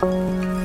Oh.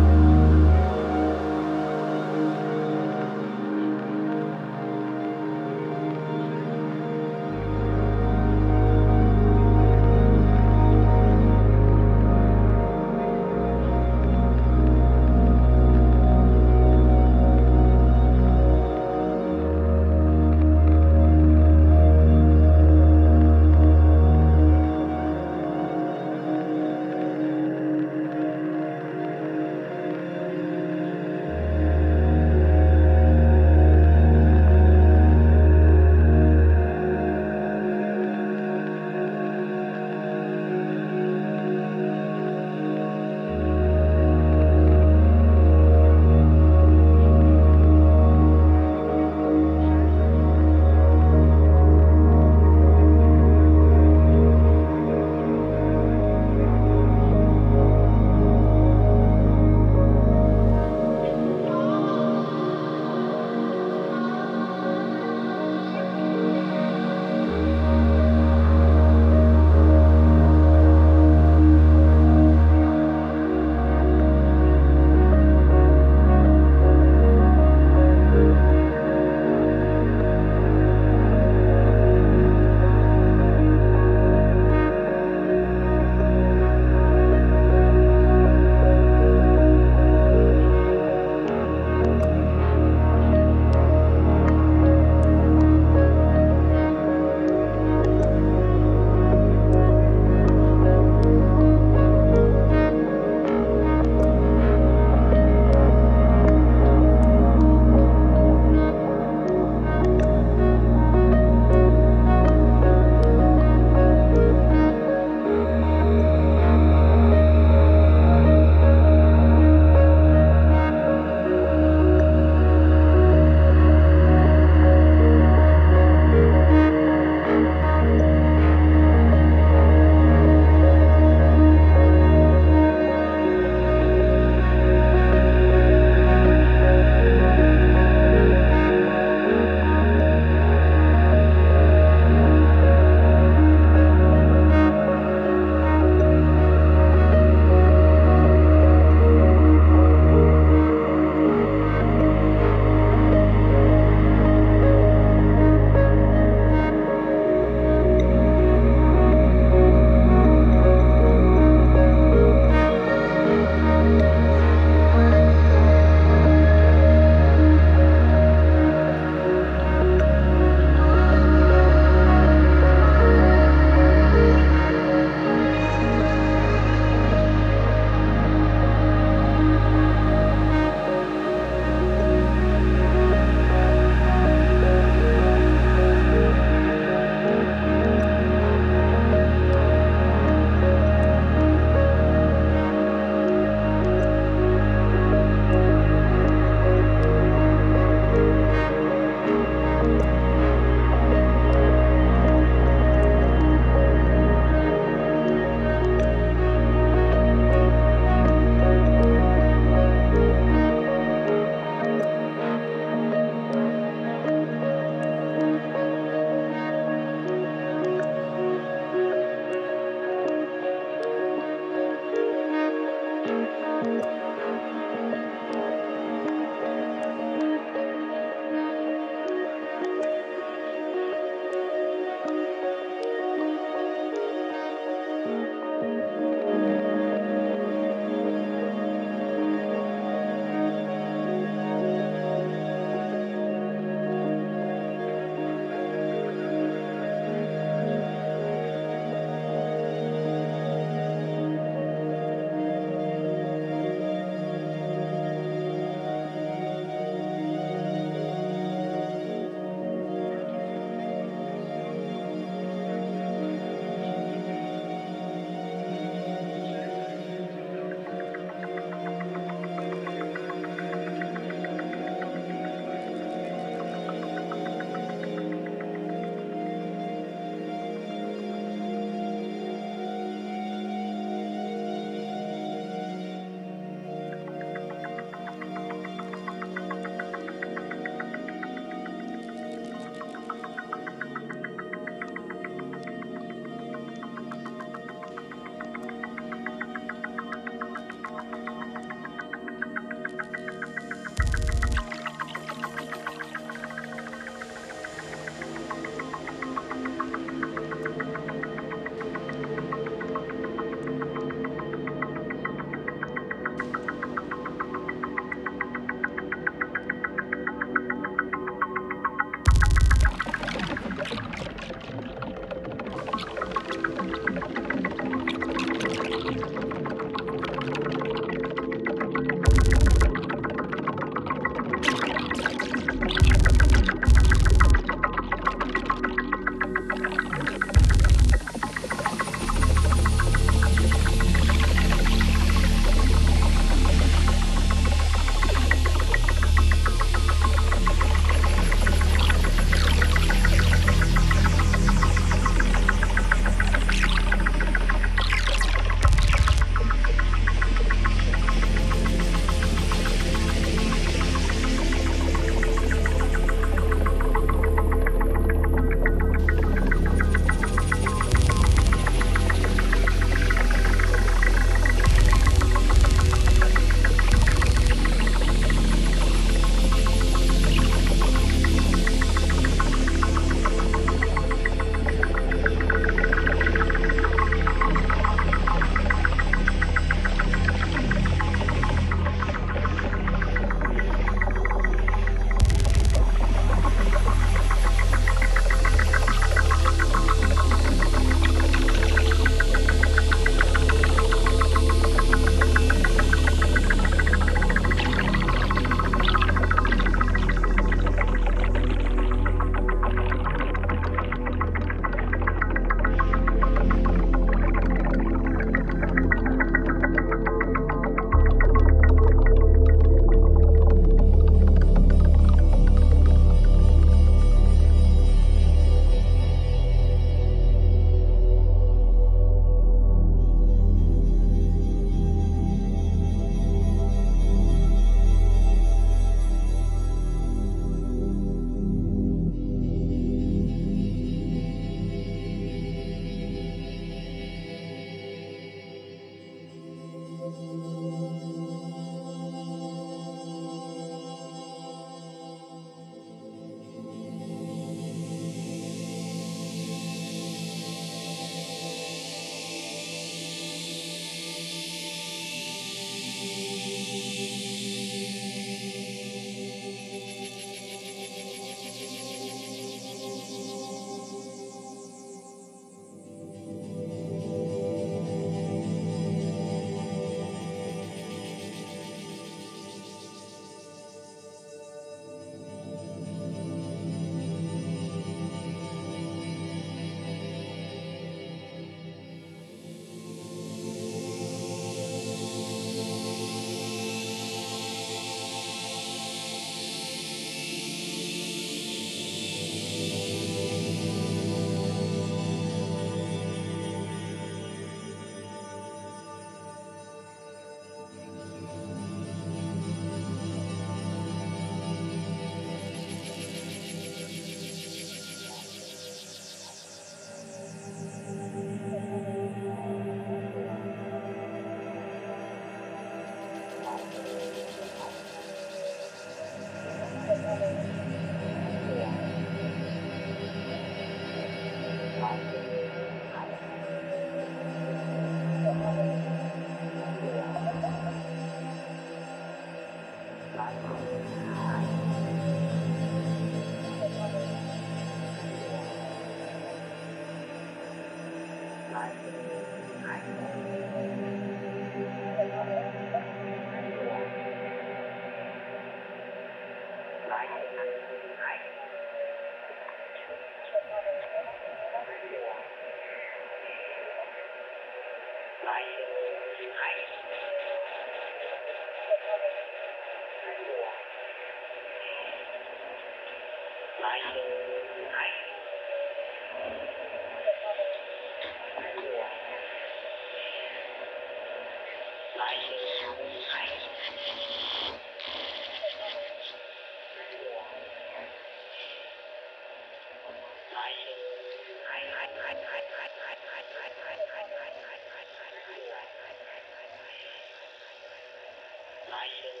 ไ